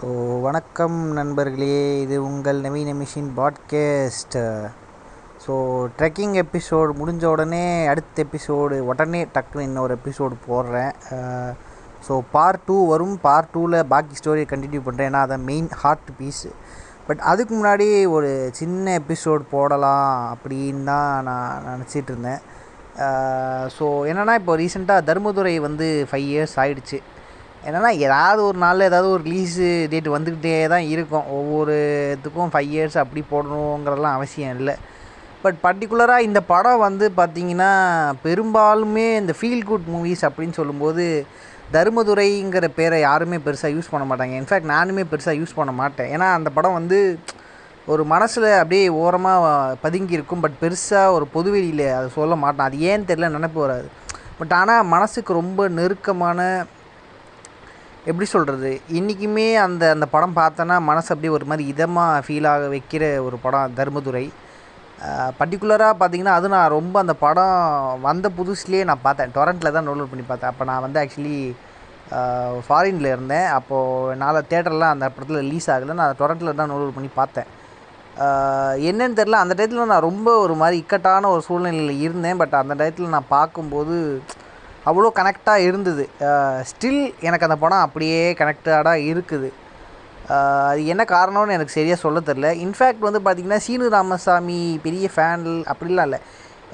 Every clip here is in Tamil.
ஸோ வணக்கம் நண்பர்களே. இது உங்கள் நவீன machine podcast. So trekking episode முடிஞ்ச உடனே அடுத்த எபிசோடு உடனே டக்குன்னு இன்னொரு எபிசோடு போடுறேன். ஸோ பார்ட் டூ வரும். பார்ட் டூவில் பாக்கி ஸ்டோரியை கண்டினியூ பண்ணுறேன் ஏன்னா அதான் மெயின் ஹார்ட் பீஸு பட் அதுக்கு முன்னாடி ஒரு சின்ன எபிசோட் போடலாம் அப்படின்னு தான் நான் நினச்சிட்டு இருந்தேன். Uh, ஸோ என்னென்னா இப்போ ரீசெண்டாக தர்மதுரை வந்து ஃபைவ் இயர்ஸ் ஆயிடுச்சு. என்னென்னா ஏதாவது ஒரு நாளில் ஏதாவது ஒரு ரிலீஸு டேட் வந்துக்கிட்டே தான் இருக்கும். ஒவ்வொரு இதுக்கும் ஃபைவ் இயர்ஸ் அப்படி போடணுங்கிறதெல்லாம் அவசியம் இல்லை. பட் பர்டிகுலராக இந்த படம் வந்து பார்த்திங்கன்னா பெரும்பாலுமே இந்த ஃபீல் குட் மூவிஸ் அப்படின்னு சொல்லும்போது தர்மதுரைங்கிற பேரை யாருமே பெருசாக யூஸ் பண்ண மாட்டாங்க. இன்ஃபேக்ட் நானுமே பெருசாக யூஸ் பண்ண மாட்டேன். ஏன்னா அந்த படம் வந்து ஒரு மனசில் அப்படியே ஓரமாக பதுங்கி இருக்கும். பட் பெருசாக ஒரு பொதுவெளியில் அதை சொல்ல மாட்டேன். அது ஏன்னு தெரியல நினப்பு வராது. பட் ஆனால் மனசுக்கு ரொம்ப நெருக்கமான எப்படி சொல்கிறது இன்றைக்குமே அந்த அந்த படம் பார்த்தோன்னா மனசு அப்படியே ஒரு மாதிரி இதமாக ஃபீல் ஆக வைக்கிற ஒரு படம் தர்மதுரை. பர்டிகுலராக பார்த்தீங்கன்னா அது நான் ரொம்ப அந்த படம் வந்த புதுசுலேயே நான் பார்த்தேன். டொரண்ட்டில் தான் டவுன்லோட் பண்ணி பார்த்தேன். அப்போ நான் வந்து ஆக்சுவலி ஃபாரினில் இருந்தேன். அப்போது என்னால் தேட்டர்லாம் அந்த படத்தில் ரிலீஸ் ஆகலை. நான் டொரண்ட்டில் தான் டவுன்லோட் பண்ணி பார்த்தேன். என்னன்னு தெரில அந்த டயத்தில் நான் ரொம்ப ஒரு மாதிரி இக்கட்டான ஒரு சூழ்நிலையில் இருந்தேன். பட் அந்த டயத்தில் நான் பார்க்கும்போது அவ்வளோ கனெக்டாக இருந்தது. ஸ்டில் எனக்கு அந்த படம் அப்படியே கனெக்டடாக இருக்குது. அது என்ன காரணம்னு எனக்கு சரியாக சொல்ல தெரில இன்ஃபேக்ட் வந்து பார்த்திங்கன்னா சீனு ராமசாமி பெரிய ஃபேன் அப்படிலாம் இல்லை.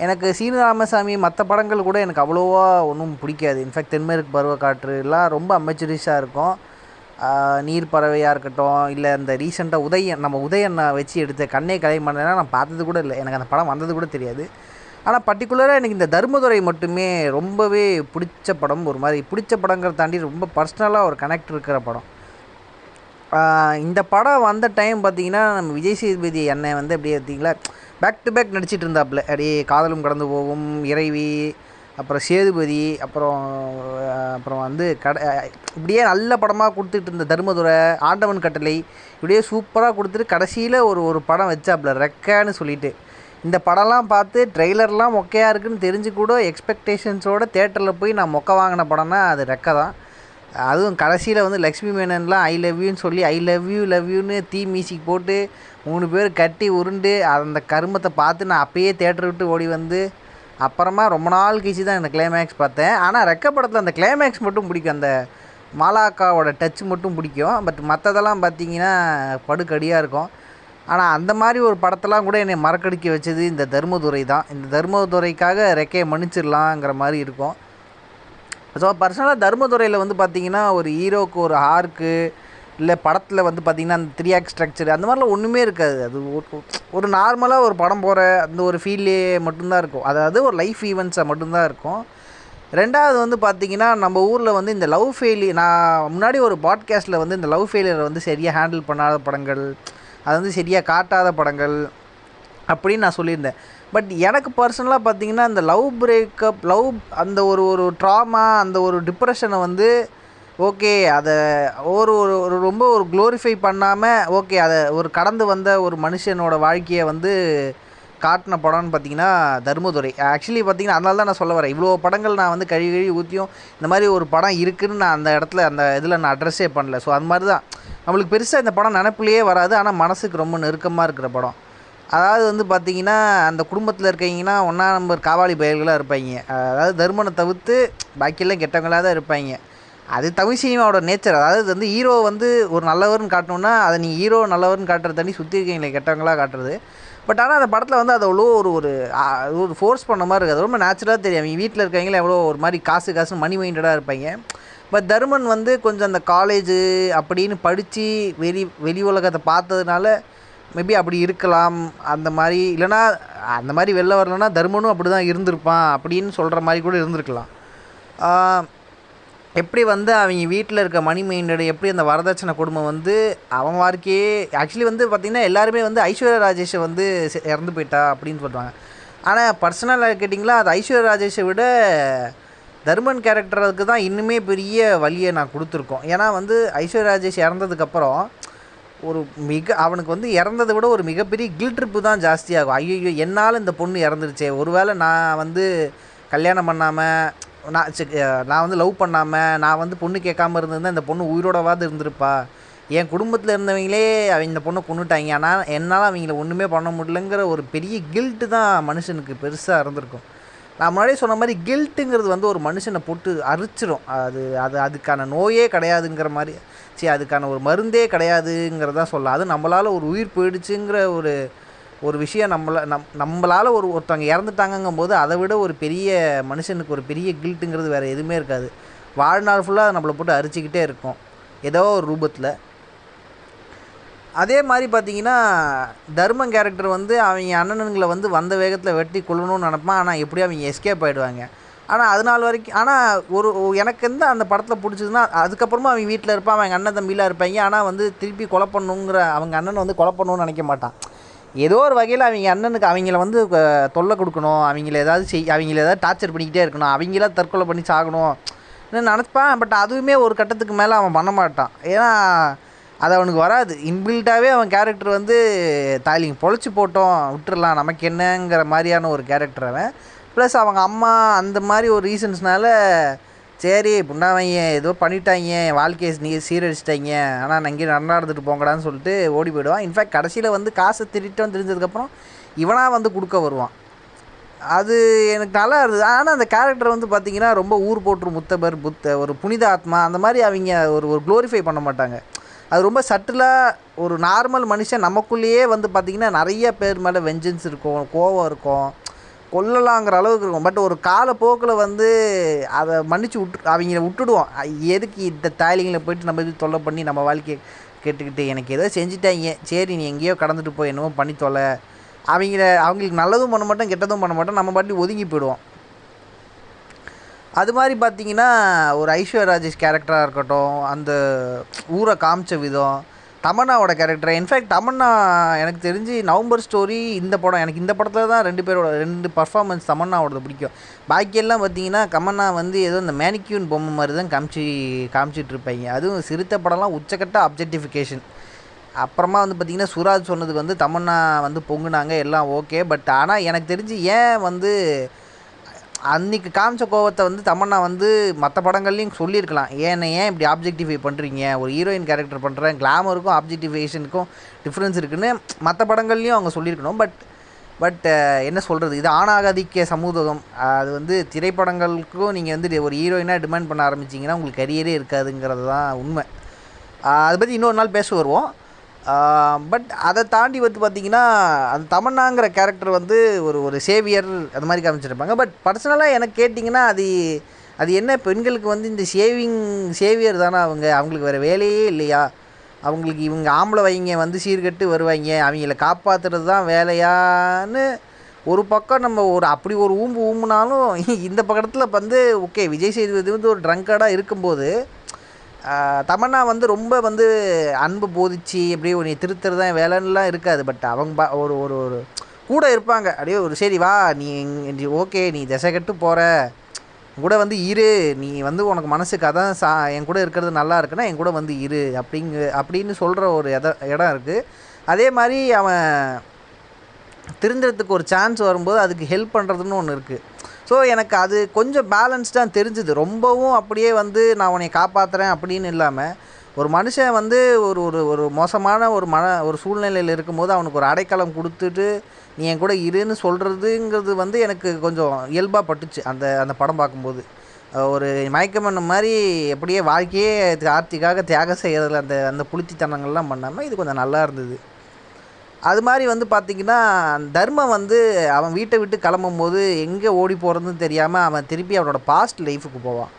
எனக்கு சீனு ராமசாமி மற்ற படங்கள் கூட எனக்கு அவ்வளோவா ஒன்றும் பிடிக்காது. இன்ஃபேக்ட் தென்மேற்கு பருவக்காற்றுலாம் ரொம்ப அமைச்சரிஸாக இருக்கும். நீர் பறவையாக இருக்கட்டும் இல்லை இந்த ரீசெண்டாக உதயன் நம்ம உதயண்ணா வச்சு எடுத்த கண்ணே கலை மன்னனா நான் பார்த்தது கூட இல்லை. எனக்கு அந்த படம் வந்தது கூட தெரியாது. ஆனால் பர்டிகுலராக எனக்கு இந்த தர்மதுரை மட்டுமே ரொம்பவே பிடிச்ச படம். ஒரு மாதிரி பிடிச்ச படங்கிறத தாண்டி ரொம்ப பர்சனலாக ஒரு கனெக்ட் இருக்கிற படம். இந்த படம் வந்த டைம் பார்த்திங்கன்னா நம்ம விஜய் சேதுபதி அண்ணன் வந்து அப்படியே பார்த்தீங்களா பேக் டு பேக் நடிச்சிட்டு இருந்தாப்புல. அப்படியே காதலும் கடந்து போகும். இறைவி அப்புறம் சேதுபதி அப்புறம் அப்புறம் வந்து கட இப்படியே நல்ல படமாக கொடுத்துட்டு இருந்த தர்மதுரை ஆண்டவன் கட்டளை இப்படியே சூப்பராக கொடுத்துட்டு கடைசியில் ஒரு ஒரு படம் வச்சாப்புல ரெக்கான்னு சொல்லிட்டு. இந்த படம்லாம் பார்த்து ட்ரெய்லர்லாம் மொக்கையாக இருக்குன்னு தெரிஞ்சு கூட எக்ஸ்பெக்டேஷன்ஸோடு தேட்டரில் போய் நான் மொக்கை வாங்கின படம்னா அது ரெக்க தான். அதுவும் கடைசியில் வந்து லக்ஷ்மி மேனன்லாம் ஐ லவ் யூன்னு சொல்லி ஐ லவ் யூ லவ் யூன்னு தீ மியூசிக் போட்டு மூணு பேர் கட்டி உருண்டு அந்த கருமத்தை பார்த்து நான் அப்பயே தேட்டர் விட்டு ஓடி வந்து அப்புறமா ரொம்ப நாள் கழிச்சு தான் இந்த கிளைமேக்ஸ் பார்த்தேன். ஆனால் ரெக்க படத்தில் அந்த கிளைமேக்ஸ் மட்டும் பிடிக்கும். அந்த மாலாக்காவோட டச் மட்டும் பிடிக்கும். பட் மற்றதெல்லாம் பார்த்தீங்கன்னா படுக்கடியாக இருக்கும். ஆனால் அந்த மாதிரி ஒரு படத்தெல்லாம் கூட என்னை மறக்கடிக்க வச்சது இந்த தர்மதுரை தான். இந்த தர்மதுரைக்காக ரெக்கையை மன்னிச்சிடலாங்கிற மாதிரி இருக்கும். ஸோ பர்சனலாக தர்மதுரையில் வந்து பார்த்திங்கன்னா ஒரு ஹீரோக்கு ஒரு ஹார்க்கு இல்லை படத்தில் வந்து பார்த்திங்கன்னா அந்த த்ரீ ஆக் ஸ்ட்ரக்சர் அந்த மாதிரிலாம் ஒன்றுமே இருக்காது. அது ஒரு நார்மலாக ஒரு படம் போகிற அந்த ஒரு ஃபீல்லே மட்டும்தான் இருக்கும். அதாவது ஒரு லைஃப் ஈவெண்ட்ஸை மட்டும்தான் இருக்கும். ரெண்டாவது வந்து பார்த்திங்கன்னா நம்ம ஊரில் வந்து இந்த லவ் ஃபெயிலி நான் முன்னாடி ஒரு பாட்காஸ்ட்டில் வந்து இந்த லவ் ஃபெயிலியரை வந்து சரியாக ஹேண்டில் பண்ணாத படங்கள் அது வந்து சரியாக காட்டாத படங்கள் அப்படின்னு நான் சொல்லியிருந்தேன். பட் எனக்கு பர்சனலாக பார்த்தீங்கன்னா அந்த லவ் பிரேக்கப் லவ் அந்த ஒரு ஒரு ட்ராமா அந்த ஒரு டிப்ரெஷனை வந்து ஓகே அதை ஒரு ஒரு ஒரு ரொம்ப ஒரு க்ளோரிஃபை பண்ணாமல் ஓகே அதை ஒரு கடந்து வந்த ஒரு மனுஷனோட வாழ்க்கையை வந்து காட்டின படம்னு பார்த்தீங்கன்னா தர்மதுரை. ஆக்சுவலி பார்த்தீங்கன்னா அதனால தான் நான் சொல்ல வரேன். இவ்வளோ படங்கள் நான் வந்து கழுவி கழுவி ஊற்றியும் இந்த மாதிரி ஒரு படம் இருக்குதுன்னு நான் அந்த இடத்துல அந்த இதில் நான் அட்ரஸே பண்ணல. ஸோ அது மாதிரி தான். நம்மளுக்கு பெருசாக இந்த படம் நினப்புலையே வராது. ஆனால் மனசுக்கு ரொம்ப நெருக்கமாக இருக்கிற படம். அதாவது வந்து பார்த்தீங்கன்னா அந்த குடும்பத்தில் இருக்கீங்கன்னா ஒன்றா நம்பர் காவாலி பயல்களாக இருப்பாங்க. அதாவது தர்மனை தவிர்த்து பாக்கியெல்லாம் கெட்டவங்களாக தான் இருப்பாங்க. அது தமிழ் சினிமாவோட நேச்சர் அதாவது வந்து ஹீரோ வந்து ஒரு நல்லவர்னு காட்டணுன்னா அதை நீ ஹீரோ நல்லவர்னு காட்டுறது தண்ணி சுற்றி இருக்கீங்களே கெட்டவங்களாக காட்டுறது. பட் ஆனால் அந்த படத்தில் வந்து அது அவ்வளோ ஒரு ஒரு ஒரு ஃபோர்ஸ் பண்ண மாதிரி இருக்குது. ரொம்ப நேச்சுரலாக தெரியும். அவங்க வீட்டில் இருக்கவங்களே எவ்வளோ ஒரு மாதிரி காசு காசு மணி மைண்டடாக இருப்பாங்க. பட் தருமன் வந்து கொஞ்சம் அந்த காலேஜு அப்படின்னு படித்து வெளி வெளி உலகத்தை பார்த்ததுனால மேபி அப்படி இருக்கலாம். அந்த மாதிரி இல்லைனா அந்த மாதிரி வெளில வரலன்னா தர்மனும் அப்படி தான் இருந்திருப்பான் அப்படின்னு சொல்கிற மாதிரி கூட இருந்திருக்கலாம். எப்படி வந்து அவங்க வீட்டில் இருக்க மணி மைண்டடு எப்படி அந்த வரதட்சணை குடும்பம் வந்து அவன் வாழ்க்கையே ஆக்சுவலி வந்து பார்த்திங்கன்னா எல்லாருமே வந்து ஐஸ்வர்யா ராஜேஷை வந்து இறந்து போயிட்டா அப்படின்னு சொல்கிறாங்க ஆனால் பர்சனலாக கேட்டிங்களா அது ஐஸ்வர்யா ராஜேஷை விட தர்மன் கேரக்டருக்கு தான் இன்னுமே பெரிய வழியை நான் கொடுத்துருக்கோம். ஏன்னா வந்து ஐஸ்வர்யா ராஜேஷ் இறந்ததுக்கப்புறம் ஒரு மிக அவனுக்கு வந்து இறந்ததை விட ஒரு மிகப்பெரிய கில் ட்ரிப்பு தான் ஜாஸ்தியாகும். ஐயோ என்னால் இந்த பொண்ணு இறந்துருச்சே. ஒருவேளை நான் வந்து கல்யாணம் பண்ணாமல் நான் நான் வந்து லவ் பண்ணாமல் நான் வந்து பொண்ணு கேட்காம இருந்திருந்தேன் இந்த பொண்ணு உயிரோடவாது இருந்திருப்பா. என் குடும்பத்தில் இருந்தவங்களே அவங்க இந்த பொண்ணை கொண்டுட்டாங்க ஆனால் என்னால் அவங்கள ஒன்றுமே பண்ண முடியலங்கிற ஒரு பெரிய கில்ட்டு தான் மனுஷனுக்கு பெருசாக இருந்திருக்கும். நான் முன்னாடியே சொன்ன மாதிரி கில்ட்டுங்கிறது வந்து ஒரு மனுஷனை போட்டு அரிச்சிடும் அது அது அதுக்கான நோயே கிடையாதுங்கிற மாதிரி. சரி அதுக்கான ஒரு மருந்தே கிடையாதுங்கிறதான் சொல்லலாம். அது நம்மளால் ஒரு உயிர் போயிடுச்சுங்கிற ஒரு ஒரு விஷயம் நம்மள நம் நம்மளால் ஒரு ஒருத்தவங்க இறந்துட்டாங்கங்கும் போது அதை விட ஒரு பெரிய மனுஷனுக்கு ஒரு பெரிய கில்ட்டுங்கிறது வேறு எதுவுமே இருக்காது. வாழ்நாள் ஃபுல்லாக அதை நம்மளை போட்டு அரிச்சிக்கிட்டே இருக்கும். ஏதோ ஒரு ரூபத்தில். அதே மாதிரி பார்த்தீங்கன்னா தர்மம் கேரக்டர் வந்து அவங்க அண்ணனுங்களை வந்து வந்த வேகத்தில் வெட்டி கொள்ளணும்னு நினப்பான். ஆனால் எப்படியும் அவங்க எஸ்கேப் ஆகிடுவாங்க ஆனால் அது நாள் வரைக்கும் ஆனால் ஒரு எனக்கு எந்த அந்த படத்தில் பிடிச்சதுன்னா அதுக்கப்புறமா அவங்க வீட்டில் இருப்பான். அவங்க அண்ணன் தம்பிலாம் இருப்பாங்க. ஆனால் வந்து திருப்பி கொலை பண்ணுங்கிற அவங்க அண்ணனை வந்து கொலை பண்ணணும்னு நினைக்க மாட்டான். ஏதோ ஒரு வகையில் அவங்க அண்ணனுக்கு அவங்கள வந்து தொல்லை கொடுக்கணும். அவங்கள ஏதாவது செய் அவங்கள ஏதாவது டார்ச்சர் பண்ணிக்கிட்டே இருக்கணும். அவங்கள தற்கொலை பண்ணி சாகணும். நினச்சிப்பான் பட் அதுவுமே ஒரு கட்டத்துக்கு மேலே அவன் பண்ண மாட்டான். ஏன்னா அது அவனுக்கு வராது. இன்பில்ட்டாகவே அவன் கேரக்டர் வந்து தாலிங்க பொழைச்சி போட்டோம் விட்டுடலாம் நமக்கு என்னங்கிற மாதிரியான ஒரு கேரக்டர் அவன். ப்ளஸ் அவங்க அம்மா அந்த மாதிரி ஒரு ரீசன்ஸ்னால சரி புண்ணாவைங்க ஏதோ பண்ணிட்டாங்க என் வாழ்க்கையை நீ சீரழிச்சிட்டாங்க ஆனால் நான் இங்கே நல்லா இருந்துட்டு போங்கடான்னு சொல்லிட்டு ஓடி போயிடுவான். இன்ஃபேக்ட் கடைசியில் வந்து காசை திருட்டோன்னு தெரிஞ்சதுக்கப்புறம் இவனாக வந்து கொடுக்க வருவான். அது எனக்கு நல்லா இருந்தது. ஆனால் அந்த கேரக்டர் வந்து பார்த்தீங்கன்னா ரொம்ப ஊர் போட்டு முத்தபர் புத்த ஒரு புனித ஆத்மா அந்த மாதிரி அவங்க ஒரு ஒரு க்ளோரிஃபை பண்ண மாட்டாங்க. அது ரொம்ப சட்டிலாக ஒரு நார்மல் மனுஷன் நமக்குள்ளேயே வந்து பார்த்திங்கன்னா நிறைய பேர் மேலே வெஞ்சன்ஸ் இருக்கும் கோவம் இருக்கும். கொல்லலாங்கிற அளவுக்கு இருக்கும். பட் ஒரு காலப்போக்கில் வந்து அதை மன்னிச்சு விட்டு அவங்கள விட்டுடுவோம். எதுக்கு இந்த தாய்லிங்களை போயிட்டு நம்ம இது தொல்லை பண்ணி நம்ம வாழ்க்கையை கேட்டுக்கிட்டு எனக்கு ஏதோ செஞ்சுட்டாங்க சரி நீ எங்கேயோ கடந்துட்டு போய் என்னவோ பண்ணி தொலை அவங்கள அவங்களுக்கு நல்லதும் பண்ண மாட்டோம் கெட்டதும் பண்ண மாட்டோம். நம்ம பாட்டி ஒதுங்கி போயிடுவோம். அது மாதிரி பார்த்தீங்கன்னா ஒரு ஐஸ்வர்யா ராஜேஷ் கேரக்டராக இருக்கட்டும் அந்த ஊரை காமிச்ச விதம் தமன்னாவோட கேரக்டர் இன்ஃபேக்ட் தமன்னா எனக்கு தெரிஞ்சு நவம்பர் ஸ்டோரி இந்த படம் எனக்கு இந்த படத்தில் தான் ரெண்டு பேரோட ரெண்டு பர்ஃபார்மன்ஸ் தமன்னாவோடது பிடிக்கும். பாக்கியெல்லாம் பார்த்தீங்கன்னா கமன்னா வந்து ஏதோ இந்த மேனிக்யூன் பொம்மை மாதிரி தான் காமிச்சு காமிச்சிட்ருப்பாங்க. அதுவும் சிறுத்த படம்லாம் உச்சக்கட்ட அப்ஜெக்டிஃபிகேஷன் அப்புறமா வந்து பார்த்திங்கன்னா சுராஜ் சொன்னதுக்கு வந்து தமன்னா வந்து பொங்குனாங்க எல்லாம் ஓகே பட் ஆனால் எனக்கு தெரிஞ்சு ஏன் வந்து அன்றைக்கி காமிச்ச கோவத்தை வந்து தமன்னா வந்து மற்ற படங்கள்லையும் சொல்லியிருக்கலாம். ஏன் ஏன் இப்படி ஆப்ஜெக்டிஃபை பண்ணுறீங்க ஒரு ஹீரோயின் கேரக்டர் பண்ணுறேன் கிளாமருக்கும் ஆப்ஜெக்டிஃபிகேஷனுக்கும் டிஃப்ரென்ஸ் இருக்குன்னு மற்ற படங்கள்லையும் அவங்க சொல்லியிருக்கணும். பட் பட் என்ன சொல்கிறது இது ஆணாகாதிக்க சமூகம். அது வந்து திரைப்படங்களுக்கும் நீங்கள் வந்து ஒரு ஹீரோயினாக டிமாண்ட் பண்ண ஆரம்பிச்சிங்கன்னா உங்களுக்கு கரியரே இருக்காதுங்கிறது தான் உண்மை. அதை பற்றி இன்னொரு நாள் பேச வருவோம். பட் அதை தாண்டி வந்து பார்த்திங்கன்னா அந்த தமன்னாங்கிற கேரக்டர் வந்து ஒரு ஒரு சேவியர் அது மாதிரி காமிச்சிருப்பாங்க. பட் பர்சனலாக எனக்கு கேட்டிங்கன்னா அது அது என்ன? பெண்களுக்கு வந்து இந்த சேவிங் சேவியர் தானே அவங்க. அவங்களுக்கு வேறு வேலையே இல்லையா? அவங்களுக்கு இவங்க ஆம்பளை வைங்க வந்து சீர்கட்டு வருவாங்க. அவங்கள காப்பாற்றுறது தான் வேலையான்னு ஒரு பக்கம் நம்ம ஒரு அப்படி ஒரு ஊம்பு ஊம்புனாலும் இந்த பக்கத்தில் வந்து ஓகே விஜய் சேதுபதி வந்து ஒரு ட்ரங்கர்டாக இருக்கும்போது தமன்னா வந்து ரொம்ப வந்து அன்பு போதிச்சு அப்படியே உன்னை திருத்துறது தான் வேலைன்னுலாம் இருக்காது. பட் அவங்க பா ஒரு ஒரு ஒரு கூட இருப்பாங்க. அப்படியே ஒரு சரி வா நீ நீ ஓகே நீ திசை கட்டு போகிற கூட வந்து இரு. நீ வந்து உனக்கு மனசுக்கு அதான் சா என் கூட இருக்கிறது நல்லா இருக்குன்னா என் கூட வந்து இரு. அப்படிங்க அப்படின்னு சொல்கிற ஒரு இட இடம் இருக்குது அதே மாதிரி அவன் திருந்துறதுக்கு ஒரு சான்ஸ் வரும்போது அதுக்கு ஹெல்ப் பண்ணுறதுன்னு ஒன்று இருக்குது ஸோ எனக்கு அது கொஞ்சம் பேலன்ஸ்டாக தெரிஞ்சுது. ரொம்பவும் அப்படியே வந்து நான் உன்னை காப்பாற்றுறேன் அப்படின்னு இல்லாமல் ஒரு மனுஷன் வந்து ஒரு ஒரு ஒரு மோசமான ஒரு மன ஒரு சூழ்நிலையில் இருக்கும்போது அவனுக்கு ஒரு அடைக்கலம் கொடுத்துட்டு நீ என் கூட இருன்னு சொல்கிறதுங்கிறது வந்து எனக்கு கொஞ்சம் இயல்பாக பட்டுச்சு. அந்த அந்த படம் பார்க்கும்போது. ஒரு மயக்கமன்ன மாதிரி எப்படியே வாழ்க்கையே ஆர்த்திக்காக தியாகம் செய்கிறதுல அந்த அந்த புளித்தித்தனங்கள்லாம் பண்ணாமல் இது கொஞ்சம் நல்லா இருந்தது. அது மாதிரி வந்து பார்த்திங்கன்னா தர்மம் வந்து அவன் வீட்டை விட்டு கிளம்பும் போது எங்கே ஓடி போகிறதுன்னு தெரியாமல் அவன் திருப்பி அவனோட பாஸ்ட் லைஃபுக்கு போவான்.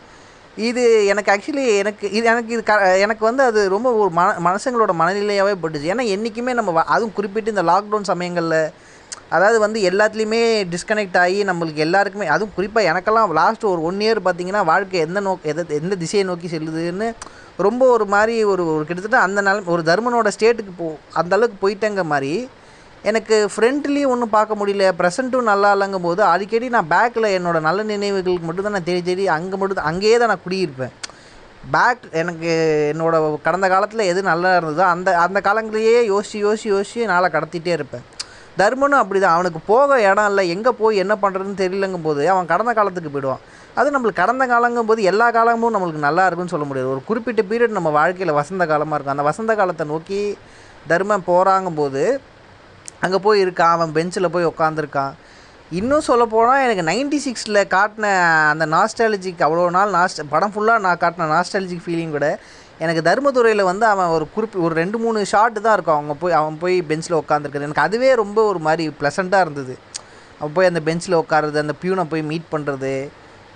இது எனக்கு ஆக்சுவலி எனக்கு இது எனக்கு இது க எனக்கு வந்து அது ரொம்ப ஒரு மன மனுஷங்களோட மனநிலையாகவே பட்டுச்சு. ஏன்னா என்றைக்குமே நம்ம அதுவும் குறிப்பிட்டு இந்த லாக்டவுன் சமயங்களில் அதாவது வந்து எல்லாத்துலேயுமே டிஸ்கனெக்ட் ஆகி நம்மளுக்கு எல்லாருக்குமே அதுவும் குறிப்பாக எனக்கெல்லாம் லாஸ்ட் ஒரு ஒன் இயர் பார்த்தீங்கன்னா வாழ்க்கை எந்த நோக்க எதை எந்த திசையை நோக்கி செல்லுதுன்னு ரொம்ப ஒரு மாதிரி ஒரு ஒரு கிட்டத்தட்ட அந்த நில ஒரு தர்மனோட ஸ்டேட்டுக்கு போ அந்த அளவுக்கு போயிட்டேங்க மாதிரி எனக்கு ஃப்ரண்ட்லேயும் ஒன்றும் பார்க்க முடியல ப்ரெசண்ட்டும் நல்லா இல்லைங்கும் போது அடிக்கடி நான் பேக்கில் என்னோடய நல்ல நினைவுகளுக்கு மட்டும் தான் நான் தேடி தேடி அங்கே மட்டும் தான் அங்கேயே தான் நான் குடியிருப்பேன். பேக் எனக்கு என்னோட கடந்த காலத்தில் எது நல்லா இருந்ததோ அந்த அந்த காலங்களையே யோசித்து யோசித்து யோசித்து நாளை கடத்திட்டே இருப்பேன். தர்மனும் அப்படி தான் அவனுக்கு போக இடம் இல்லை. எங்கே போய் என்ன பண்ணுறதுன்னு தெரியலங்கும் போது அவன் கடந்த காலத்துக்கு போயிடுவான். அது நம்மளுக்கு கடந்த காலங்கும் போது எல்லா காலமும் நம்மளுக்கு நல்லா இருக்குன்னு சொல்ல முடியாது. ஒரு குறிப்பிட்ட பீரியட் நம்ம வாழ்க்கையில் வசந்த காலமாக இருக்கும். அந்த வசந்த காலத்தை நோக்கி தர்மம் போகிறாங்கும்போது அங்கே போய் இருக்கான். அவன் பெஞ்சில் போய் உட்காந்துருக்கான் இன்னும் சொல்ல போனால் எனக்கு நைன்டி சிக்ஸில் காட்டின அந்த நாஸ்டாலஜிக் அவ்வளோ நாள் நாஸ்ட் படம் ஃபுல்லாக நான் காட்டின நாஸ்டாலஜிக் ஃபீலிங் கூட எனக்கு தர்மதுரையில் வந்து அவன் ஒரு குறிப்பி ஒரு ரெண்டு மூணு ஷாட்டு தான் இருக்கும். அவங்க போய் அவன் போய் பெஞ்சில் உட்காந்துருக்குறது எனக்கு அதுவே ரொம்ப ஒரு மாதிரி ப்ளசண்ட்டாக இருந்தது. அவன் போய் அந்த பெஞ்சில் உட்காருறது அந்த பியூனை போய் மீட் பண்ணுறது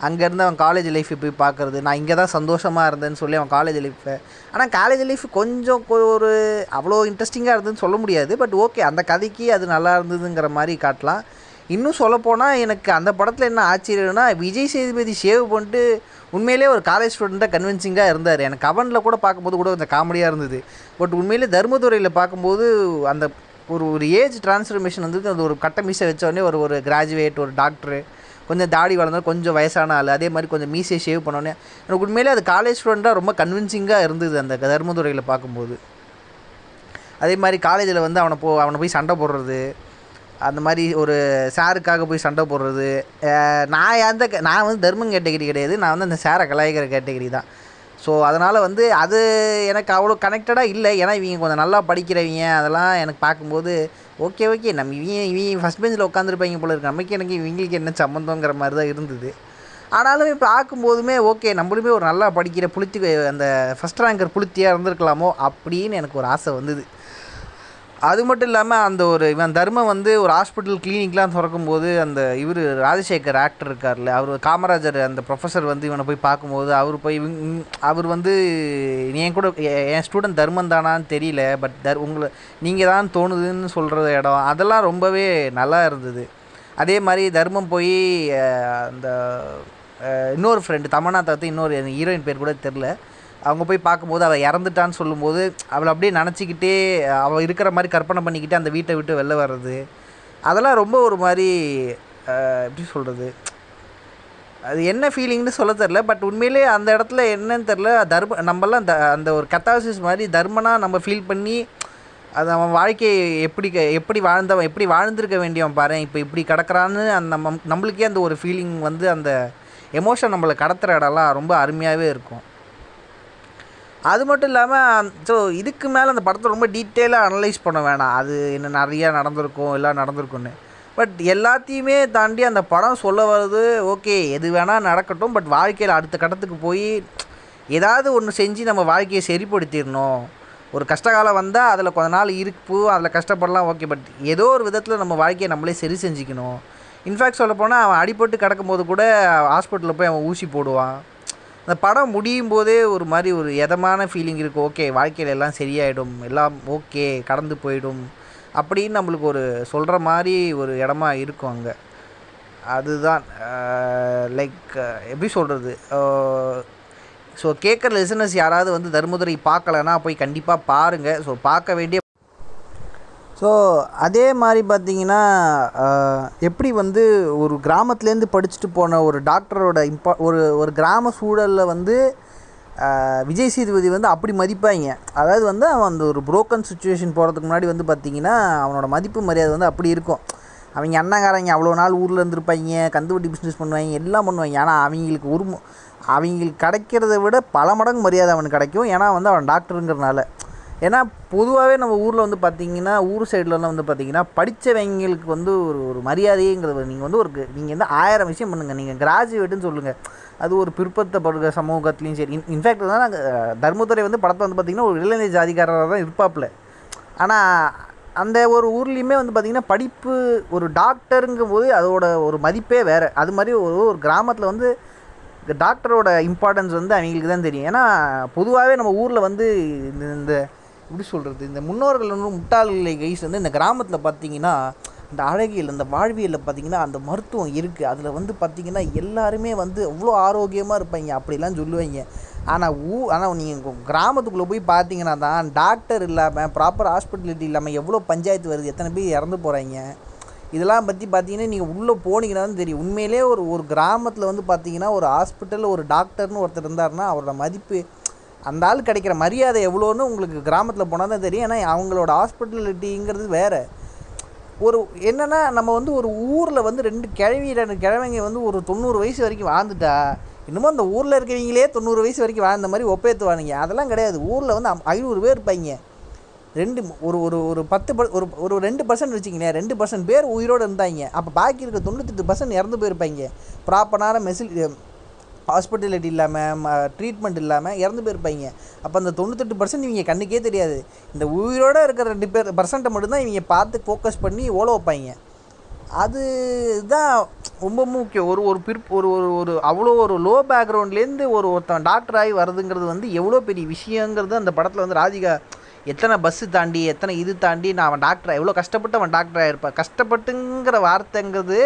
அங்கேருந்து அவன் காலேஜ் லைஃப்பை போய் பார்க்குறது நான் இங்கே தான் சந்தோஷமாக இருந்தேன்னு சொல்லி அவன் காலேஜ் லைஃப்பை ஆனால் காலேஜ் லைஃப் கொஞ்சம் ஒரு அவ்வளோ இன்ட்ரெஸ்டிங்காக இருந்ததுன்னு சொல்ல முடியாது. பட் ஓகே அந்த கதைக்கு அது நல்லா இருந்ததுங்கிற மாதிரி காட்டலாம். இன்னும் சொல்லப்போனால் எனக்கு அந்த படத்தில் என்ன ஆச்சரியம்னா விஜய் சேதுபதி ஷேவ் பண்ணிட்டு உண்மையிலே ஒரு காலேஜ் ஸ்டூடெண்ட்டாக கன்வின்சிங்காக இருந்தார். எனக்கு அவனில் கூட பார்க்கும்போது கூட கொஞ்சம் காமெடியாக இருந்தது. பட் உண்மையிலே தர்மதுரையில் பார்க்கும்போது அந்த ஒரு ஒரு ஏஜ் டிரான்ஸ்ஃபர்மேஷன் வந்து அந்த ஒரு கட்ட மீசை வச்சோடனே ஒரு ஒரு கிராஜுவேட் ஒரு டாக்டரு கொஞ்சம் தாடி வளர்ந்தோம் கொஞ்சம் வயசான ஆள். அதே மாதிரி கொஞ்சம் மீசையை ஷேவ் பண்ணோன்னே எனக்கு உண்மையிலே அது காலேஜ் ஸ்டூடெண்ட்டாக ரொம்ப கன்வின்சிங்காக இருந்தது அந்த தர்மதுரையில் பார்க்கும்போது. அதே மாதிரி காலேஜில் வந்து அவனை போ அவனை போய் சண்டை போடுறது அந்த மாதிரி ஒரு சாருக்காக போய் சண்டை போடுறது நான் எந்த நான் வந்து தர்மம் கேட்டகிரி கிடையாது. நான் வந்து அந்த சாரை கலாய்க்கிற கேட்டகிரி தான். ஸோ அதனால் வந்து அது எனக்கு அவ்வளோ கனெக்டடாக இல்லை. ஏன்னா இவங்க கொஞ்சம் நல்லா படிக்கிறவங்க. அதெல்லாம் எனக்கு பார்க்கும்போது ஓகே ஓகே நம்ம இவங்க இவங்க ஃபஸ்ட் பெஞ்சில் உட்காந்துருப்பாங்க போல இருக்கு. நமக்கு எனக்கு இவங்களுக்கு என்ன சம்மந்தங்கிற மாதிரி தான் இருந்தது. ஆனாலும் இப்போ ஆக்கும்போதுமே ஓகே நம்மளுமே ஒரு நல்லா படிக்கிற புளுத்தி அந்த ஃபஸ்ட் ரேங்கர் புளுத்தியாக இருந்திருக்கலாமோ அப்படின்னு எனக்கு ஒரு ஆசை வந்தது. அது மட்டும் இல்லாமல் அந்த ஒரு இவன் தர்மம் வந்து ஒரு ஹாஸ்பிட்டல் கிளினிக்லாம் திறக்கும்போது அந்த இவர் ராஜசேகர் ஆக்டர் இருக்கார்ல அவர் காமராஜர் அந்த ப்ரொஃபஸர் வந்து இவனை போய் பார்க்கும்போது அவர் போய் அவர் வந்து நீ என் கூட என் ஸ்டூடெண்ட் தர்மம் தானான்னு தெரியல பட் தர் உங்களை நீங்கள் தான் தோணுதுன்னு சொல்கிற இடம் அதெல்லாம் ரொம்பவே நல்லா இருந்தது. அதே மாதிரி தர்மம் போய் அந்த இன்னொரு ஃப்ரெண்டு தமன்னா தத்து இன்னொரு ஹீரோயின் பேர் கூட தெரில. அவங்க போய் பார்க்கும்போது அவள் இறந்துட்டான்னு சொல்லும்போது அவளை அப்படியே நினச்சிக்கிட்டே அவள் இருக்கிற மாதிரி கற்பனை பண்ணிக்கிட்டு அந்த வீட்டை விட்டு வெளில வர்றது. அதெல்லாம் ரொம்ப ஒரு மாதிரி எப்படி சொல்கிறது அது என்ன ஃபீலிங்னு சொல்ல தெரில பட் உண்மையிலே அந்த இடத்துல என்னன்னு தெரில தர்ம நம்மலாம் த அந்த ஒரு கத்தாசிஸ் மாதிரி தர்மனாக நம்ம ஃபீல் பண்ணி அது அவன் வாழ்க்கையை எப்படி க- எப்படி வாழ்ந்தவன் எப்படி வாழ்ந்திருக்க வேண்டியவன் பாரு இப்போ இப்படி கடக்கிறான்னு அந்த நம்ம நம்மளுக்கே அந்த ஒரு ஃபீலிங் வந்து அந்த எமோஷன் நம்மளை கடத்துகிற இடம்லாம் ரொம்ப அருமையாகவே இருக்கும். அது மட்டும் இல்லாமல் ஸோ இதுக்கு மேலே அந்த படத்தை ரொம்ப டீட்டெயிலாக அனலைஸ் பண்ண வேணாம். அது என்ன நிறையா நடந்திருக்கும் எல்லாம் நடந்திருக்கும்னு. பட் எல்லாத்தையுமே தாண்டி அந்த படம் சொல்ல வர்றது ஓகே எது வேணால் நடக்கட்டும் பட் வாழ்க்கையில் அடுத்த கட்டத்துக்கு போய் ஏதாவது ஒன்று செஞ்சு நம்ம வாழ்க்கையை சரிப்படுத்திடணும். ஒரு கஷ்டகாலம் வந்தால் அதில் கொஞ்ச நாள் இருப்பு அதில் கஷ்டப்படலாம் ஓகே பட் ஏதோ ஒரு விதத்தில் நம்ம வாழ்க்கையை நம்மளே சரி செஞ்சுக்கணும். இன்ஃபேக்ட் சொல்லப்போனால் அவன் அடிபட்டு கிடக்கும்போது கூட ஹாஸ்பிட்டலில் போய் அவன் ஊசி போடுவான். அந்த படம் முடியும் போதே ஒரு மாதிரி ஒரு எதமான ஃபீலிங் இருக்குது ஓகே வாழ்க்கையில் எல்லாம் சரியாயிடும். எல்லாம் ஓகே கடந்து போயிடும். அப்படின்னு நம்மளுக்கு ஒரு சொல்கிற மாதிரி ஒரு இடமா இருக்கும் அங்கே. அதுதான் லைக் எப்படி சொல்கிறது ஸோ கேட்குற லிசனர்ஸ் யாராவது வந்து தர்மதுரை பார்க்கலன்னா போய் கண்டிப்பாக பாருங்கள் ஸோ பார்க்க வேண்டிய ஸோ அதே மாதிரி பார்த்தீங்கன்னா எப்படி வந்து ஒரு கிராமத்துலேருந்து படிச்சுட்டு போன ஒரு டாக்டரோட இம்பா ஒரு ஒரு கிராம சூழலில் வந்து விஜய் சேதுபதி வந்து அப்படி மதிப்பாங்க. அதாவது வந்து அவன் அந்த ஒரு புரோக்கன் சுச்சுவேஷன் போகிறதுக்கு முன்னாடி வந்து பார்த்திங்கன்னா அவனோட மதிப்பு மரியாதை வந்து அப்படி இருக்கும். அவங்க அண்ணங்காரங்க அவ்வளோ நாள் ஊரில் இருந்திருப்பாங்க கந்துவட்டி பிஸ்னஸ் பண்ணுவாங்க எல்லாம் பண்ணுவாங்க. ஆனால் அவங்களுக்கு ஒரு அவங்களுக்கு கிடைக்கிறத விட பல மடங்கு மரியாதை அவனுக்கு கிடைக்கும். ஏன்னா வந்து அவன் டாக்டருங்கிறனால ஏன்னா பொதுவாகவே நம்ம ஊரில் வந்து பார்த்தீங்கன்னா ஊர் சைட்லலாம் வந்து பார்த்தீங்கன்னா படித்தவங்களுக்கு வந்து ஒரு ஒரு மரியாதைங்கிறது நீங்கள் வந்து ஒரு நீங்கள் வந்து ஆயிரம் விஷயம் பண்ணுங்கள் நீங்கள் கிராஜுவேட்டுன்னு சொல்லுங்கள் அது ஒரு பிற்படுத்தப்படுகிற சமூகத்துலேயும் சரி. இன் இன்ஃபேக்ட் தான் நாங்கள் தர்மதுரை வந்து படத்தை வந்து பார்த்திங்கன்னா ஒரு இளைஞர் ஜாதிக்காரராக தான் இருப்பாப்புல. ஆனால் அந்த ஒரு ஊர்லேயுமே வந்து பார்த்திங்கன்னா படிப்பு ஒரு டாக்டருங்கும் போது அதோட ஒரு மதிப்பே வேறு. அது மாதிரி ஒரு ஒரு கிராமத்தில் வந்து டாக்டரோட இம்பார்ட்டன்ஸ் வந்து அவங்களுக்கு தான் தெரியும். ஏன்னா பொதுவாகவே நம்ம ஊரில் வந்து இந்த இந்த எப்படி சொல்கிறது இந்த முன்னோர்கள் வந்து முட்டாள்களை கைஸ் வந்து இந்த கிராமத்தில் பார்த்தீங்கன்னா இந்த அழகியல் இந்த வாழ்வியலில் பார்த்தீங்கன்னா அந்த மருத்துவம் இருக்குது அதில் வந்து பார்த்தீங்கன்னா எல்லாருமே வந்து அவ்வளோ ஆரோக்கியமாக இருப்பாங்க. அப்படிலாம் சொல்லுவாங்க. ஆனால் ஊ ஆனால் நீங்கள் கிராமத்துக்குள்ளே போய் பார்த்தீங்கன்னா தான் டாக்டர் இல்லாமல் ப்ராப்பர் ஹாஸ்பிட்டலிட்டி இல்லாமல் எவ்வளோ பஞ்சாயத்து வருது? எத்தனை பேர் இறந்து போகிறாங்க இதெல்லாம் பற்றி பார்த்தீங்கன்னா நீங்கள் உள்ளே போனீங்கன்னா தெரியும். உண்மையிலே ஒரு ஒரு கிராமத்தில் வந்து பார்த்தீங்கன்னா ஒரு ஹாஸ்பிட்டலில் ஒரு டாக்டர்னு ஒருத்தர் இருந்தாருன்னா அவரோட மதிப்பு அந்த ஆள் கிடைக்கிற மரியாதை எவ்வளோன்னு உங்களுக்கு கிராமத்தில் போனால் தான் தெரியும். ஏன்னா அவங்களோட ஹாஸ்பிட்டலிட்டிங்கிறது வேறு. ஒரு என்னென்னா நம்ம வந்து ஒரு ஊரில் வந்து ரெண்டு கிழவி ரெண்டு கிழவைங்க வந்து ஒரு தொண்ணூறு வயசு வரைக்கும் வாழ்ந்துட்டா இன்னமும் அந்த ஊரில் இருக்கிறவங்களே தொண்ணூறு வயசு வரைக்கும் வாழ்ந்த மாதிரி ஒப்பேற்றுவானுங்க அதெல்லாம் கிடையாது. ஊரில் வந்து ஐநூறு பேர் இருப்பாங்க. ரெண்டு ஒரு ஒரு ஒரு பத்து ப ஒரு ஒரு ரெண்டு பர்சன்ட் வச்சிங்களேன் ரெண்டு பர்சன்ட் பேர் உயிரோடு இருந்தாங்க. அப்போ பாக்கி இருக்க தொண்ணூத்தெட்டு பர்சன்ட் இறந்து போயிருப்பாங்க. ப்ராப்பரான மெசில் ஹாஸ்பிட்டலிட்டி இல்லாமல் ட்ரீட்மெண்ட் இல்லாமல் இறந்து போயிருப்பாங்க. அப்போ அந்த தொண்ணூத்தெட்டு பர்சன்ட் இவங்க கண்ணுக்கே தெரியாது. இந்த உயிரோடு இருக்கிற ரெண்டு பேர் பர்சன்ட்டை மட்டும்தான் இவங்க பார்த்து ஃபோக்கஸ் பண்ணி ஓல வைப்பாங்க. அது தான் ரொம்ப முக்கியம். ஒரு ஒரு பிற் ஒரு ஒரு ஒரு அவ்வளோ ஒரு லோ பேக்ரவுண்ட்லேருந்து ஒரு ஒருத்தன் டாக்டர் ஆகி வர்றதுங்கிறது வந்து எவ்வளோ பெரிய விஷயங்கிறது அந்த படத்தில் வந்து ராதிகா எத்தனை பஸ்ஸு தாண்டி எத்தனை இது தாண்டி நான் அவன் டாக்டர் எவ்வளோ கஷ்டப்பட்டு அவன் டாக்டர் ஆகிருப்பான் கஷ்டப்பட்டுங்கிற வார்த்தைங்கிறது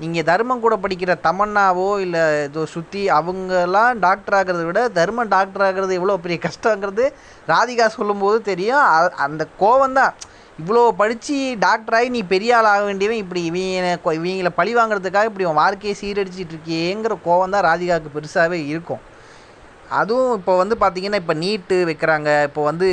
நீங்கள் தர்மம் கூட படிக்கிற தமன்னாவோ இல்லை இதோ சுற்றி அவங்கெல்லாம் டாக்டர் ஆகிறத விட தர்மம் டாக்டர் ஆகிறது எவ்வளோ பெரிய கஷ்டங்கிறது ராதிகா சொல்லும்போது தெரியும். அந்த கோவம் தான் இவ்வளோ படித்து டாக்டராகி நீ பெரிய ஆள் ஆக வேண்டியவன் இப்படி இவங்க இவங்களை பழி வாங்குறதுக்காக இப்படி உன் வாழ்க்கையை சீரடிச்சிட்டு இருக்கியேங்கிற கோவம் தான் ராதிகாவுக்கு பெருசாகவே இருக்கும். அதுவும் இப்போ வந்து பார்த்திங்கன்னா இப்போ நீட்டு வைக்கிறாங்க. இப்போ வந்து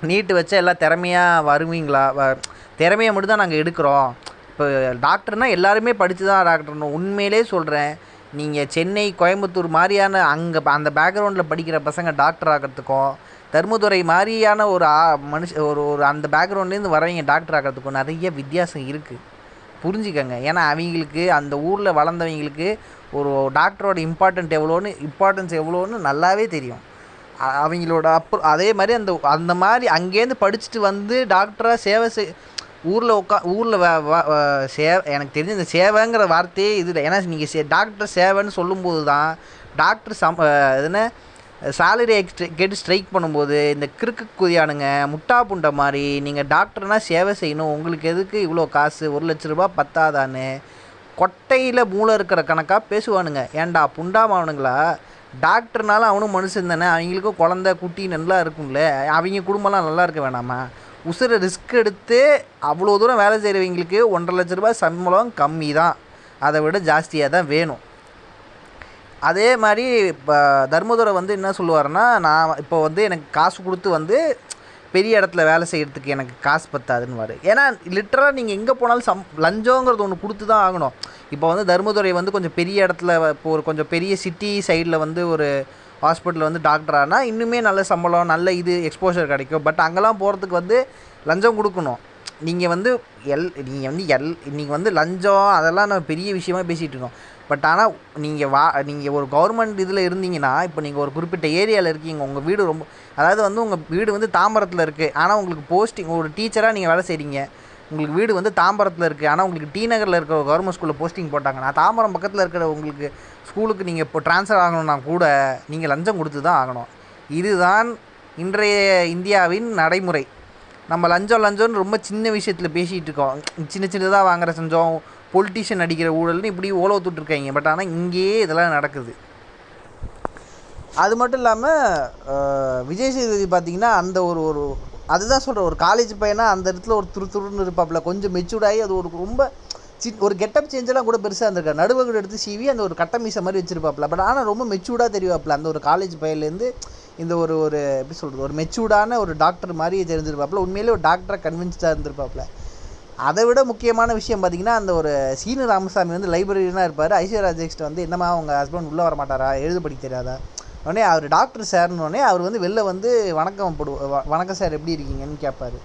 நீட்டு வச்சா எல்லாம் திறமையாக வருவீங்களா? வ- திறமையை மட்டும் தான் நாங்கள் எடுக்கிறோம். இப்போ டாக்டர்னால் எல்லாருமே படித்து தான் டாக்டர்னு உண்மையிலே சொல்கிறேன் நீங்கள் சென்னை கோயம்புத்தூர் மாதிரியான அங்கே அந்த பேக்ரவுண்டில் படிக்கிற பசங்க டாக்டர் ஆகிறதுக்கும் தர்மதுரை மாதிரியான ஒரு மனுஷ ஒரு ஒரு அந்த பேக்ரவுண்ட்லேருந்து வரவங்க டாக்டர் ஆகிறதுக்கும் நிறைய வித்தியாசம் இருக்குது புரிஞ்சுக்கங்க. ஏன்னா அவங்களுக்கு அந்த ஊரில் வளர்ந்தவங்களுக்கு ஒரு டாக்டரோட இம்பார்ட்டன்ட் எவ்வளோன்னு இம்பார்ட்டன்ஸ் எவ்வளோன்னு நல்லாவே தெரியும். அவங்களோட அப்போ அதே மாதிரி அந்த அந்த மாதிரி அங்கேருந்து படிச்சுட்டு வந்து டாக்டராக சேவை செய் ஊரில் உட்கா ஊரில் சே எனக்கு தெரிஞ்ச இந்த சேவைங்கிற வார்த்தையே இது இல்லை ஏன்னா நீங்கள் சே டாக்டர் சேவைன்னு சொல்லும்போது தான் டாக்டர் சம் எதுனா சாலரி சேலரி எக்ஸ்ட்ரா கேட்டு ஸ்ட்ரைக் பண்ணும்போது இந்த கிறுக்கு குதியானுங்க முட்டா புண்டை மாதிரி நீங்கள் டாக்டர்னால் சேவை செய்யணும். உங்களுக்கு எதுக்கு இவ்வளோ காசு? ஒரு லட்ச ரூபா பத்தாதான்னு கொட்டையில் மூளை இருக்கிற கணக்காக பேசுவானுங்க. ஏன்டா புண்டாமாவனுங்களா? டாக்டர்னாலும் அவனும் மனுஷன் தானே. அவங்களுக்கும் குழந்த குட்டி நல்லா இருக்கும்ல. அவங்க குடும்பம்லாம் நல்லா இருக்க வேணாமா? உசுரை ரிஸ்க் எடுத்து அவ்வளோ தூரம் வேலை செய்கிறவங்களுக்கு ஒன்றரை லட்ச ரூபாய் சம்பளம் கம்மி தான். அதை விட ஜாஸ்தியாக தான் வேணும். அதே மாதிரி இப்போ தர்மதுரை வந்து என்ன சொல்லுவார்னா நான் இப்போ வந்து எனக்கு காசு கொடுத்து வந்து பெரிய இடத்துல வேலை செய்கிறதுக்கு எனக்கு காசு பத்தாதுன்னு ஏன்னா லிட்டராக நீங்கள் எங்கே போனாலும் சம் லஞ்சங்கிறது ஒன்று கொடுத்து தான் ஆகணும். இப்போ வந்து தர்மதுரை வந்து கொஞ்சம் பெரிய இடத்துல இப்போ ஒரு கொஞ்சம் பெரிய சிட்டி சைடில் வந்து ஒரு ஹாஸ்பிட்டலில் வந்து டாக்டர் ஆனால் இன்னுமே நல்ல சம்பளம் நல்ல இது எக்ஸ்போஷர் கிடைக்கும். பட் அங்கெல்லாம் போகிறதுக்கு வந்து லஞ்சம் கொடுக்கணும். நீங்கள் வந்து எல் நீங்கள் வந்து எல் நீங்கள் வந்து லஞ்சம் அதெல்லாம் நம்ம பெரிய விஷயமா பேசிகிட்டு இருக்கோம். பட் ஆனால் நீங்கள் வா நீங்கள் ஒரு கவர்மெண்ட் இதில் இருந்தீங்கன்னா இப்போ நீங்கள் ஒரு குறிப்பிட்ட ஏரியாவில் இருக்கீங்க உங்கள் வீடு ரொம்ப அதாவது வந்து உங்கள் வீடு வந்து தாம்பரத்தில் இருக்குது ஆனால் உங்களுக்கு போஸ்டிங் ஒரு டீச்சராக நீங்கள் வேலை செய்கிறீங்க உங்களுக்கு வீடு வந்து தாம்பரத்தில் இருக்குது ஆனால் உங்களுக்கு டி நகரில் இருக்கிற கவர்மெண்ட் ஸ்கூலில் போஸ்டிங் போட்டாங்க. நான் தாம்பரம் பக்கத்தில் இருக்கிற உங்களுக்கு ஸ்கூலுக்கு நீங்கள் இப்போ ட்ரான்ஸ்ஃபர் ஆகணும்னா கூட நீங்கள் லஞ்சம் கொடுத்து தான் ஆகணும். இதுதான் இன்றைய இந்தியாவின் நடைமுறை. நம்ம லஞ்சம் லஞ்சம்னு ரொம்ப சின்ன விஷயத்தில் பேசிகிட்டு இருக்கோம். சின்ன சின்னதாக வாங்குற செஞ்சோம். பொலிட்டிஷியன் அடிக்கிற ஊழல்னு இப்படி ஓலோ விட்டுட்ருக்காங்க பட் ஆனால் இங்கேயே இதெல்லாம் நடக்குது. அது மட்டும் இல்லாமல் விஜய் சேதுபதி பார்த்தீங்கன்னா அந்த ஒரு ஒரு அதுதான் சொல்கிறேன் ஒரு காலேஜ் பையனாக அந்த இடத்துல ஒரு துரு துருன்னு இருப்பாப்புல கொஞ்சம் மெச்சூர்டாகி அது ஒரு ரொம்ப சி ஒரு கெட்டப் சேஞ்செல்லாம் கூட பெருசாக இருந்திருக்காரு நடுவகடு எடுத்து சீவி அந்த ஒரு கட்ட மீசை மாதிரி வச்சிருப்பாப்புல பட் ஆனால் ரொம்ப மெச்சூர்டாக தெரிவாப்புல அந்த ஒரு காலேஜ் பையன்லேருந்து இந்த ஒரு ஒரு எப்படி சொல்கிறது ஒரு மெச்சூர்டான ஒரு டாக்டர் மாதிரி தெரிஞ்சிருப்பாப்புல உண்மையிலே ஒரு டாக்டராக கன்வின்ஸ்டாக இருந்திருப்பாப்புல அதை விட முக்கியமான விஷயம் பார்த்தீங்கன்னா அந்த ஒரு சீனு ராமசாமி வந்து லைப்ரரியனாக இருப்பார். ஐஸ்வர்யா ராஜேஷ்ட வந்து என்னம்மா உங்கள் ஹஸ்பண்ட் உள்ளே வர மாட்டாரா எழுத படிக்க தெரியாதா? உடனே அவர் டாக்டர் சார்னோடனே அவர் வந்து வெளில வந்து வணக்கம் போடுவோம் வ- வணக்கம் சார் எப்படி இருக்கீங்கன்னு கேட்பாரு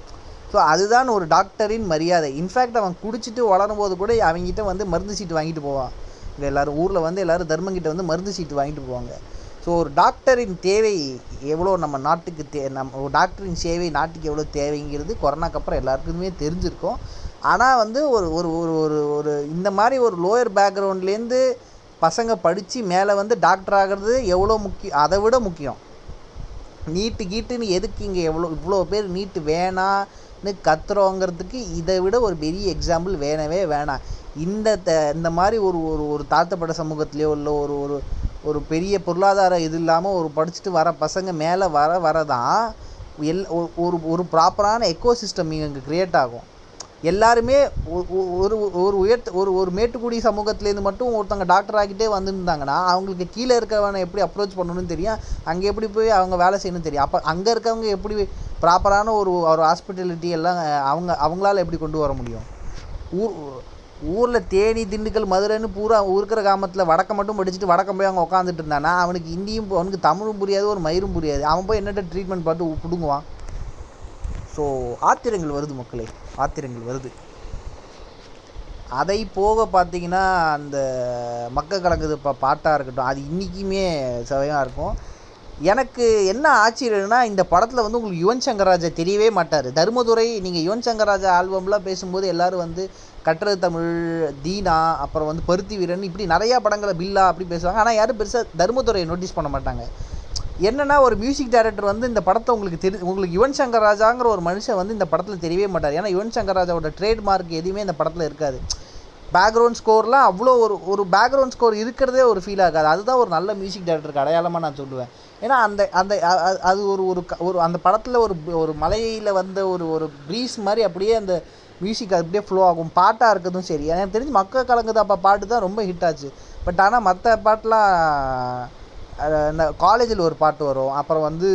ஸோ அதுதான் ஒரு டாக்டரின் மரியாதை. இன்ஃபேக்ட் அவன் குடிச்சிட்டு வளரும் போது கூட அவங்ககிட்ட வந்து மருந்து சீட்டு வாங்கிட்டு போவான் இங்கே எல்லோரும் ஊரில் வந்து எல்லோரும் தர்மங்கிட்ட வந்து மருந்து சீட்டு வாங்கிட்டு போவாங்க. ஸோ ஒரு டாக்டரின் தேவை எவ்வளோ நம்ம நாட்டுக்கு தே நம்ம ஒரு டாக்டரின் சேவை நாட்டுக்கு எவ்வளோ தேவைங்கிறது கொரோனாக்கு அப்புறம் எல்லாருக்குமே தெரிஞ்சிருக்கும். ஆனால் வந்து ஒரு ஒரு ஒரு ஒரு ஒரு இந்த மாதிரி ஒரு லோயர் பேக்ரவுண்ட்லேருந்து பசங்க படித்து மேலே வந்து டாக்டர் ஆகிறது எவ்வளோ முக்கியம்? அதை விட முக்கியம். நீட்டு கீட்டுன்னு எதுக்கு இங்கே எவ்வளோ இவ்வளோ பேர் நீட்டு வேணான்னு கத்துறோங்கிறதுக்கு இதை விட ஒரு பெரிய எக்ஸாம்பிள் வேணவே வேணாம். இந்த த இந்த மாதிரி ஒரு ஒரு ஒரு தாழ்த்தப்பட்ட சமூகத்திலையோ இல்லை ஒரு ஒரு ஒரு பெரிய பொருளாதார இது இல்லாமல் ஒரு படிச்சுட்டு வர பசங்க மேலே வர வர தான் எல் ஒரு- ஒரு ஒரு ப்ராப்பரான எக்கோ சிஸ்டம் இங்கே க்ரியேட் ஆகும். எல்லாருமே ஒரு ஒரு உயர்த்த ஒரு ஒரு மேட்டுக்குடி சமூகத்துலேருந்து மட்டும் ஒருத்தவங்க டாக்டர் ஆகிட்டே வந்துருந்தாங்கன்னா அவங்களுக்கு கீழே இருக்கிறவனை எப்படி அப்ரோச் பண்ணணும்னு தெரியும். அங்கே எப்படி போய் அவங்க வேலை செய்யணும்னு தெரியும். அப்போ அங்கே இருக்கவங்க எப்படி ப்ராப்பரான ஒரு ஒரு ஹாஸ்பிட்டாலிட்டி எல்லாம் அவங்க அவங்களால எப்படி கொண்டு வர முடியும்? ஊர் ஊரில் தேனி திண்டுக்கல் மதுரைன்னு பூரா இருக்கிற கிராமத்தில் வடக்க மட்டும் படிச்சுட்டு வடக்கம் போய் அவங்க உட்காந்துட்டு இருந்தானா அவனுக்கு இந்தியும் அவனுக்கு தமிழும் புரியாது ஒரு மயிரும் புரியாது. அவன் போய் என்னட்ட ட்ரீட்மெண்ட் பார்த்து பிடுங்குவான்? ஸோ ஆத்திரங்கள் வருது மக்களே. பாத்திரங்கள் வருது. அதை போக பார்த்தீங்கன்னா அந்த மக்க கலங்குது இப்போ பாட்டாக இருக்கட்டும் அது இன்றைக்குமே சவையாக இருக்கும். எனக்கு என்ன ஆச்சரியம்னா இந்த படத்தில் வந்து உங்களுக்கு யுவன் சங்கர் ராஜா தெரியவே மாட்டார். தருமதுரை நீங்கள் யுவன் சங்கர் ராஜா ஆல்பம்லாம் பேசும்போது எல்லோரும் வந்து கட்டுறது தமிழ் தீனா அப்புறம் வந்து பருத்தி வீரன் இப்படி நிறையா படங்களை பில்லா அப்படி பேசுவாங்க. ஆனால் யாரும் பெருசாக தருமதுரையை நோட்டீஸ் பண்ண மாட்டாங்க. என்னென்னா ஒரு மியூசிக் டைரக்டர் வந்து இந்த படத்தை உங்களுக்கு தெரி உங்களுக்கு யுவன் சங்கர் ராஜாங்கிற ஒரு மனுஷன் வந்து இந்த படத்தில் தெரியவே மாட்டார். ஏன்னா யுவன் சங்கர் ராஜாவோட ட்ரேட் மார்க் எதுவுமே இந்த படத்தில் இருக்காது. பேக்ரவுண்ட் ஸ்கோர்லாம் அவ்வளோ ஒரு ஒரு பேக்ரவுண்ட் ஸ்கோர் இருக்கிறதே ஒரு ஃபீல் ஆகாது அதுதான் ஒரு நல்ல மியூசிக் டைரக்டருக்கு அடையாளமாக நான் சொல்லுவேன். ஏன்னா அந்த அந்த அது ஒரு ஒரு ஒரு அந்த படத்தில் ஒரு ஒரு மலையில் வந்த ஒரு ஒரு ப்ரீஸ் மாதிரி அப்படியே அந்த மியூசிக் அப்படியே ஃப்ளோ ஆகும். பாட்டாக இருக்கிறதும் சரி. எனக்கு தெரிஞ்சு மக்கள் கலங்குது அப்போ பாட்டு தான் ரொம்ப ஹிட் ஆச்சு. பட் ஆனால் மற்ற பாட்டெலாம் காலேஜில் ஒரு பாட்டு வரும். அப்புறம் வந்து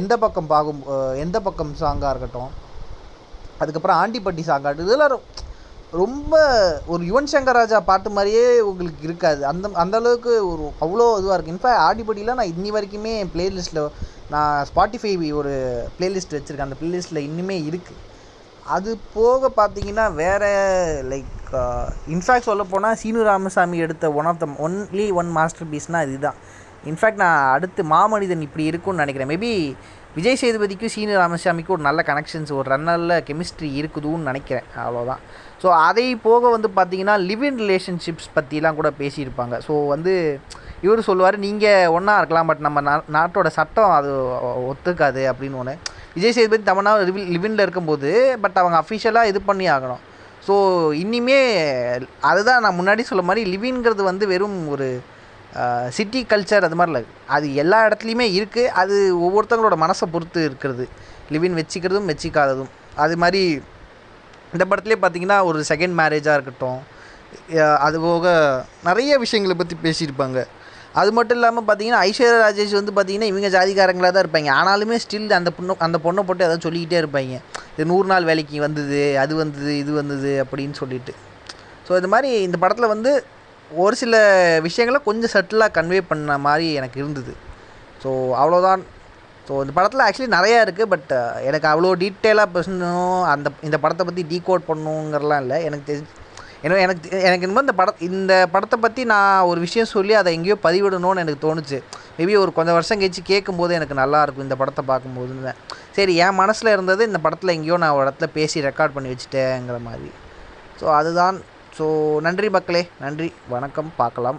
எந்த பக்கம் பாகும் எந்த பக்கம் சாங்காக இருக்கட்டும். அதுக்கப்புறம் ஆண்டிப்பட்டி சாங்காட்டு இதெல்லாம் ரொம்ப ஒரு யுவன் சங்கர் ராஜா பாட்டு மாதிரியே உங்களுக்கு இருக்காது. அந்த அந்த அளவுக்கு ஒரு அவ்வளோ இதுவாக இருக்குது இன்ஃபேக்ட் ஆண்டிப்பட்டியில் நான் இன்னி வரைக்குமே பிளேலிஸ்ட்டில் நான் ஸ்பாட்டிஃபை ஒரு பிளேலிஸ்ட் வச்சுருக்கேன். அந்த பிளேலிஸ்ட்டில் இன்னுமே இருக்குது அது போக பார்த்தீங்கன்னா வேறு லைக் இன்ஃபேக்ட் சொல்ல போனால் சீனு ராமசாமி எடுத்த one of the only one master பீஸ்னால் இதுதான். இன்ஃபேக்ட் நான் அடுத்து மாமனிதன் இப்படி இருக்கும்னு நினைக்கிறேன். மேபி விஜய் சேதுபதிக்கும் சீனியர் ராமசாமிக்கும் ஒரு நல்ல கனெக்ஷன்ஸ் ஒரு நல்ல கெமிஸ்ட்ரி இருக்குதுன்னு நினைக்கிறேன். அவ்வளோதான் ஸோ அதை போக வந்து பார்த்தீங்கன்னா லிவ் இன் ரிலேஷன்ஷிப்ஸ் பற்றிலாம் கூட பேசியிருப்பாங்க. ஸோ வந்து இவர் சொல்லுவார் நீங்கள் ஒன்றா இருக்கலாம் பட் நம்ம நா- நாட்டோட சட்டம் அது ஒத்துக்காது அப்படின்னு ஒன்று விஜய் சேதுபதி தமன்னா லிவின்ல இருக்கும்போது பட் அவங்க அஃபிஷியலாக இது பண்ணி ஆகணும். ஸோ இனிமே அதுதான் நான் முன்னாடி சொல்ல மாதிரி லிவின்ங்கிறது வந்து வெறும் ஒரு சிட்டி கல்ச்சர் அது மாதிரி இல்லை அது எல்லா இடத்துலையுமே இருக்குது அது ஒவ்வொருத்தவங்களோட மனசை பொறுத்து இருக்கிறது. லிவின் வச்சுக்கிறதும் வச்சிக்காததும். அது மாதிரி இந்த படத்துலேயே பார்த்தீங்கன்னா ஒரு செகண்ட் மேரேஜாக இருக்கட்டும் அதுபோக அது போக நிறைய விஷயங்களை பற்றி பேசியிருப்பாங்க. அது மட்டும் இல்லாமல் பார்த்தீங்கன்னா ஐஸ்வர்யா ராஜேஷ் வந்து பார்த்தீங்கன்னா இவங்க ஜாதிகாரங்களாக தான் இருப்பாங்க. ஆனாலுமே ஸ்டில் அந்த பொண்ணு அந்த பொண்ணை போட்டு ஏதாவது சொல்லிக்கிட்டே இருப்பாங்க. இது நூறு நாள் வேலைக்கு வந்தது அது வந்தது இது வந்தது அப்படின்னு சொல்லிட்டு. ஸோ இது மாதிரி இந்த படத்தில் வந்து ஒரு சில விஷயங்களை கொஞ்சம் சட்டிலாக கன்வே பண்ண மாதிரி எனக்கு இருந்தது. ஸோ அவ்வளோதான் ஸோ இந்த படத்தில் ஆக்சுவலி நிறையா இருக்குது பட் uh, எனக்கு அவ்வளோ டீட்டெயிலாக பேசணும் அந்த இந்த படத்தை பற்றி டீகோட் பண்ணணுங்கிறலாம் இல்லை. எனக்கு தெரிஞ்சு ஏன்னா எனக்கு எனக்கு என்னமோ இந்த படம் இந்த படத்தை பற்றி நான் ஒரு விஷயம் சொல்லி அதை எங்கேயோ பதிவிடணும்னு எனக்கு தோணுச்சு. மேபி ஒரு கொஞ்சம் வருஷம் கழிச்சு கேட்கும்போது எனக்கு நல்லாயிருக்கும் இந்த படத்தை பார்க்கும்போதுன்னு சரி என் மனசில் இருந்தது இந்த படத்தில் எங்கேயோ நான் ஒரு இடத்துல பேசி ரெக்கார்ட் பண்ணி வச்சுட்டேங்கிற மாதிரி. ஸோ அதுதான் ஸோ நன்றி மக்களே. நன்றி. வணக்கம். பார்க்கலாம்.